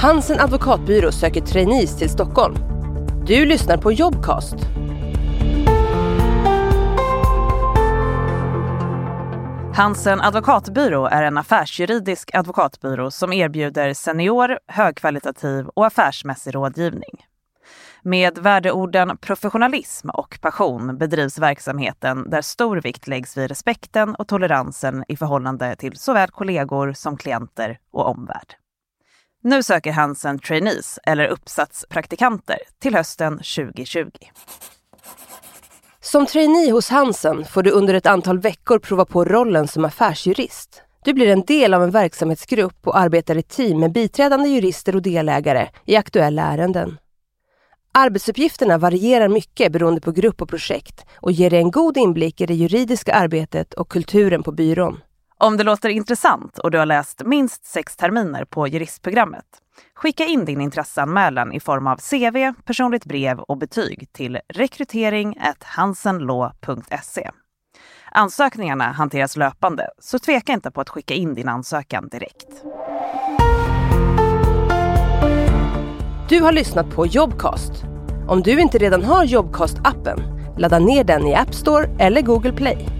Hansen advokatbyrå söker trainees till Stockholm. Du lyssnar på Jobcast. Hansen advokatbyrå är en affärsjuridisk advokatbyrå som erbjuder senior, högkvalitativ och affärsmässig rådgivning. Med värdeorden professionalism och passion bedrivs verksamheten där stor vikt läggs vid respekten och toleransen i förhållande till såväl kollegor som klienter och omvärld. Nu söker Hansen trainees, eller uppsatspraktikanter, till hösten 2020. Som trainee hos Hansen får du under ett antal veckor prova på rollen som affärsjurist. Du blir en del av en verksamhetsgrupp och arbetar i team med biträdande jurister och delägare i aktuella ärenden. Arbetsuppgifterna varierar mycket beroende på grupp och projekt och ger dig en god inblick i det juridiska arbetet och kulturen på byrån. Om det låter intressant och du har läst minst sex terminer på juristprogrammet, skicka in din intresseanmälan i form av CV, personligt brev och betyg till rekrytering.hansenlaw.se. Ansökningarna hanteras löpande, så tveka inte på att skicka in din ansökan direkt. Du har lyssnat på Jobcast. Om du inte redan har Jobcast-appen, ladda ner den i App Store eller Google Play.